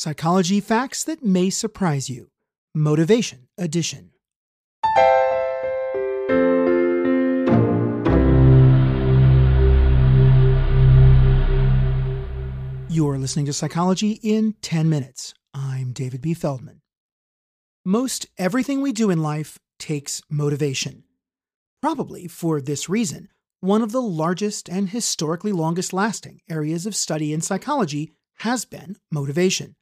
Psychology Facts That May Surprise You, Motivation Edition. You're listening to Psychology in 10 Minutes. I'm David B. Feldman. Most everything we do in life takes motivation. Probably for this reason, one of the largest and historically longest lasting areas of study in psychology has been motivation.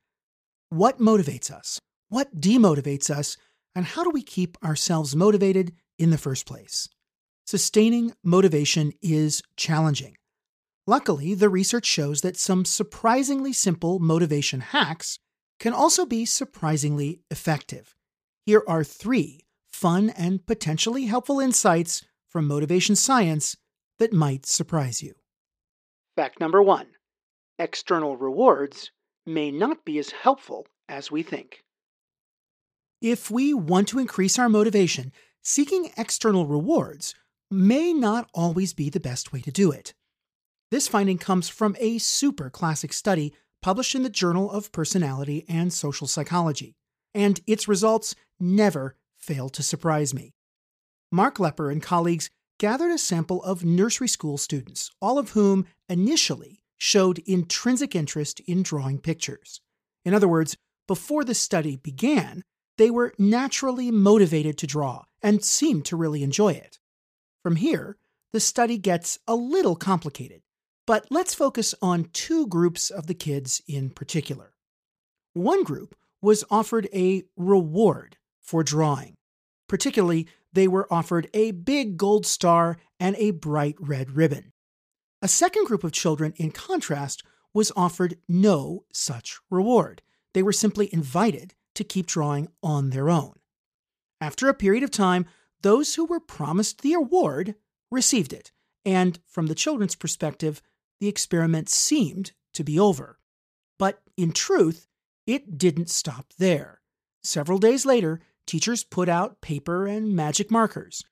What motivates us? What demotivates us? And how do we keep ourselves motivated in the first place? Sustaining motivation is challenging. Luckily, the research shows that some surprisingly simple motivation hacks can also be surprisingly effective. Here are three fun and potentially helpful insights from motivation science that might surprise you. Fact number one external rewards may not be as helpful as we think. If we want to increase our motivation, seeking external rewards may not always be the best way to do it. This finding comes from a super classic study published in the Journal of Personality and Social Psychology, and its results never fail to surprise me. Mark Lepper and colleagues gathered a sample of nursery school students, all of whom initially showed intrinsic interest in drawing pictures. In other words, before the study began, they were naturally motivated to draw and seemed to really enjoy it. From here, the study gets a little complicated, but let's focus on two groups of the kids in particular. One group was offered a reward for drawing. Particularly, they were offered a big gold star and a bright red ribbon. A second group of children, in contrast, was offered no such reward. They were simply invited to keep drawing on their own. After a period of time, those who were promised the award received it, and from the children's perspective, the experiment seemed to be over. But in truth, it didn't stop there. Several days later, teachers put out paper and magic markers.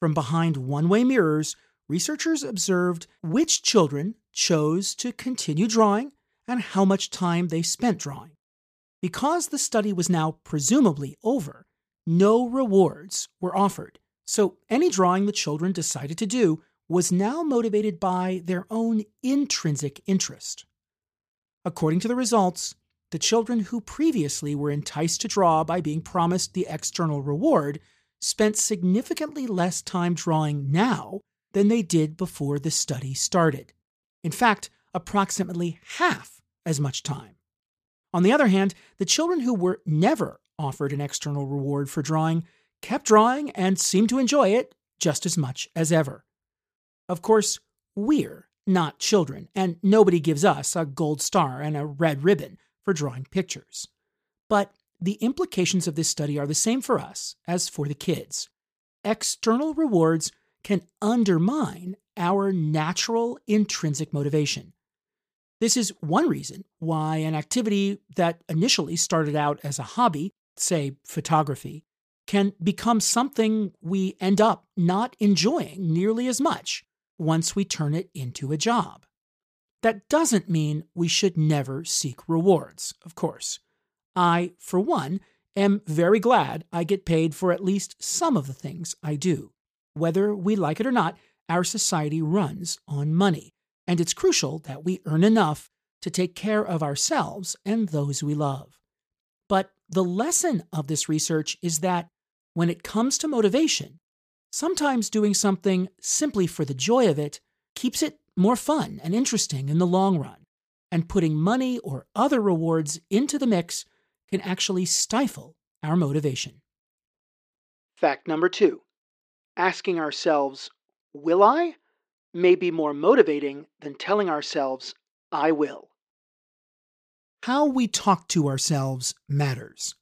From behind one way mirrors, researchers observed which children chose to continue drawing and how much time they spent drawing. Because the study was now presumably over, no rewards were offered, so any drawing the children decided to do was now motivated by their own intrinsic interest. According to the results, the children who previously were enticed to draw by being promised the external reward spent significantly less time drawing now than they did before the study started. In fact, approximately half as much time. On the other hand, the children who were never offered an external reward for drawing kept drawing and seemed to enjoy it just as much as ever. Of course, we're not children, and nobody gives us a gold star and a red ribbon for drawing pictures. But the implications of this study are the same for us as for the kids. External rewards can undermine our natural intrinsic motivation. This is one reason why an activity that initially started out as a hobby, say photography, can become something we end up not enjoying nearly as much once we turn it into a job. That doesn't mean we should never seek rewards, of course. I, for one, am very glad I get paid for at least some of the things I do. Whether we like it or not, our society runs on money, and it's crucial that we earn enough to take care of ourselves and those we love. But the lesson of this research is that when it comes to motivation, sometimes doing something simply for the joy of it keeps it more fun and interesting in the long run, and putting money or other rewards into the mix can actually stifle our motivation. Fact number two asking ourselves, Will I? may be more motivating than telling ourselves, I will. How we talk to ourselves matters.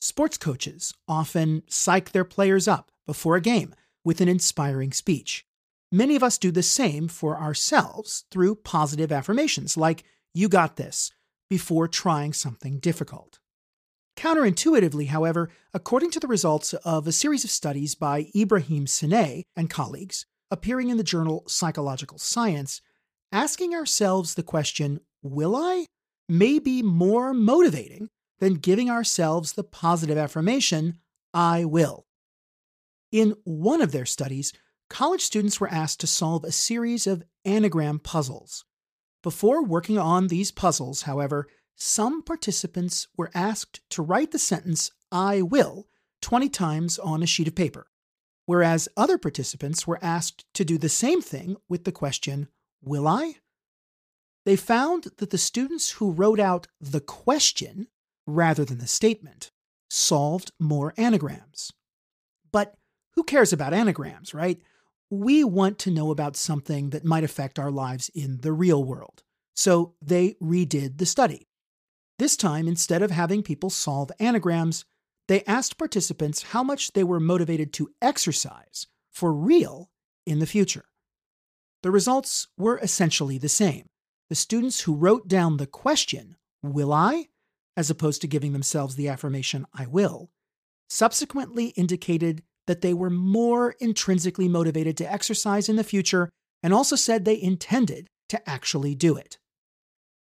Sports coaches often psych their players up before a game with an inspiring speech. Many of us do the same for ourselves through positive affirmations like, You got this, before trying something difficult. Counterintuitively, however, according to the results of a series of studies by Ibrahim Senay and colleagues appearing in the journal Psychological Science, asking ourselves the question, Will I? may be more motivating than giving ourselves the positive affirmation, I will. In one of their studies, college students were asked to solve a series of anagram puzzles. Before working on these puzzles, however, some participants were asked to write the sentence, I will, 20 times on a sheet of paper, whereas other participants were asked to do the same thing with the question, Will I? They found that the students who wrote out the question rather than the statement solved more anagrams. But who cares about anagrams, right? We want to know about something that might affect our lives in the real world. So they redid the study. This time, instead of having people solve anagrams, they asked participants how much they were motivated to exercise for real in the future. The results were essentially the same. The students who wrote down the question, Will I? as opposed to giving themselves the affirmation, I will, subsequently indicated that they were more intrinsically motivated to exercise in the future and also said they intended to actually do it.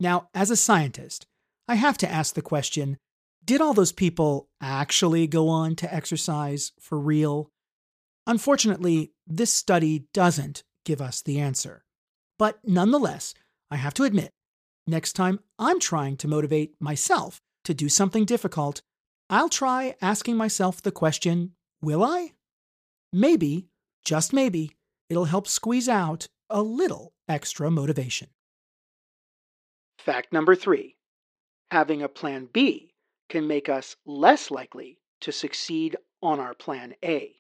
Now, as a scientist, I have to ask the question did all those people actually go on to exercise for real? Unfortunately, this study doesn't give us the answer. But nonetheless, I have to admit, next time I'm trying to motivate myself to do something difficult, I'll try asking myself the question Will I? Maybe, just maybe, it'll help squeeze out a little extra motivation. Fact number three having a plan B can make us less likely to succeed on our plan A.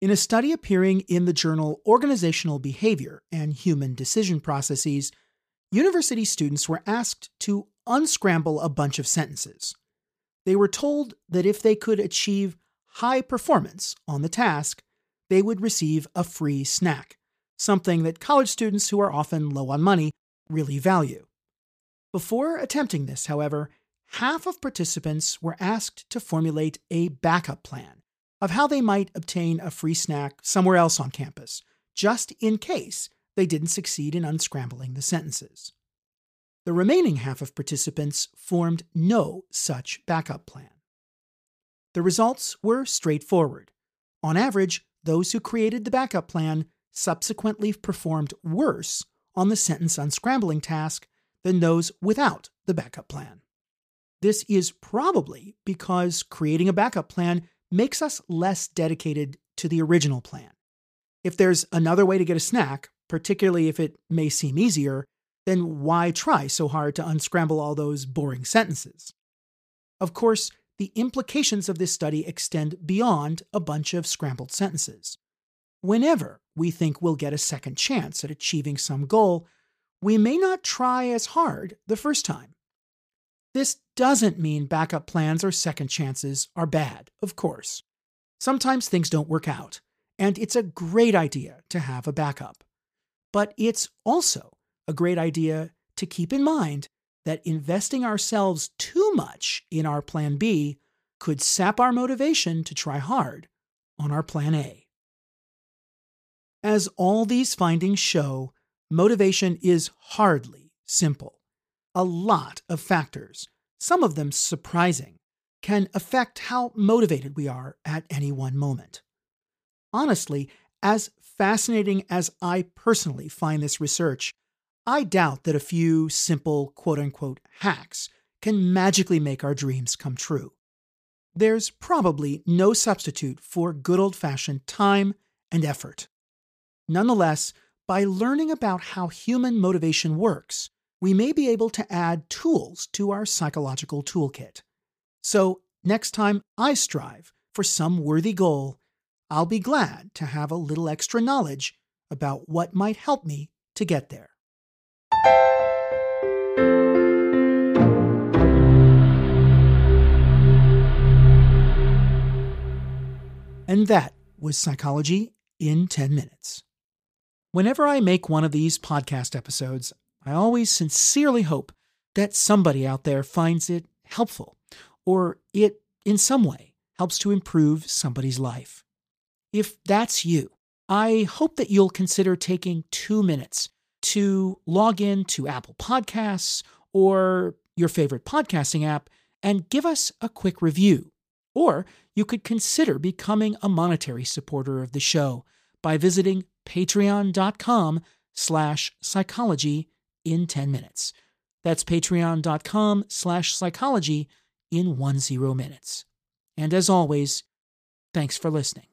In a study appearing in the journal Organizational Behavior and Human Decision Processes, university students were asked to unscramble a bunch of sentences. They were told that if they could achieve high performance on the task, they would receive a free snack, something that college students who are often low on money really value. Before attempting this, however, half of participants were asked to formulate a backup plan of how they might obtain a free snack somewhere else on campus, just in case they didn't succeed in unscrambling the sentences. The remaining half of participants formed no such backup plan. The results were straightforward. On average, those who created the backup plan subsequently performed worse on the sentence unscrambling task than those without the backup plan. This is probably because creating a backup plan makes us less dedicated to the original plan. If there's another way to get a snack, particularly if it may seem easier, then why try so hard to unscramble all those boring sentences? Of course, the implications of this study extend beyond a bunch of scrambled sentences. Whenever we think we'll get a second chance at achieving some goal, we may not try as hard the first time. This doesn't mean backup plans or second chances are bad, of course. Sometimes things don't work out, and it's a great idea to have a backup. But it's also a great idea to keep in mind that investing ourselves too much in our plan B could sap our motivation to try hard on our plan A. As all these findings show, motivation is hardly simple. A lot of factors, some of them surprising, can affect how motivated we are at any one moment. Honestly, as fascinating as I personally find this research, I doubt that a few simple quote unquote hacks can magically make our dreams come true. There's probably no substitute for good old fashioned time and effort. Nonetheless, by learning about how human motivation works, we may be able to add tools to our psychological toolkit. So, next time I strive for some worthy goal, I'll be glad to have a little extra knowledge about what might help me to get there. And that was Psychology in 10 Minutes. Whenever I make one of these podcast episodes, I always sincerely hope that somebody out there finds it helpful or it in some way helps to improve somebody's life. If that's you, I hope that you'll consider taking two minutes to log in to Apple Podcasts or your favorite podcasting app and give us a quick review. Or you could consider becoming a monetary supporter of the show by visiting patreon.com slash psychology in 10 minutes. That's patreon.com slash psychology in one zero minutes. And as always, thanks for listening.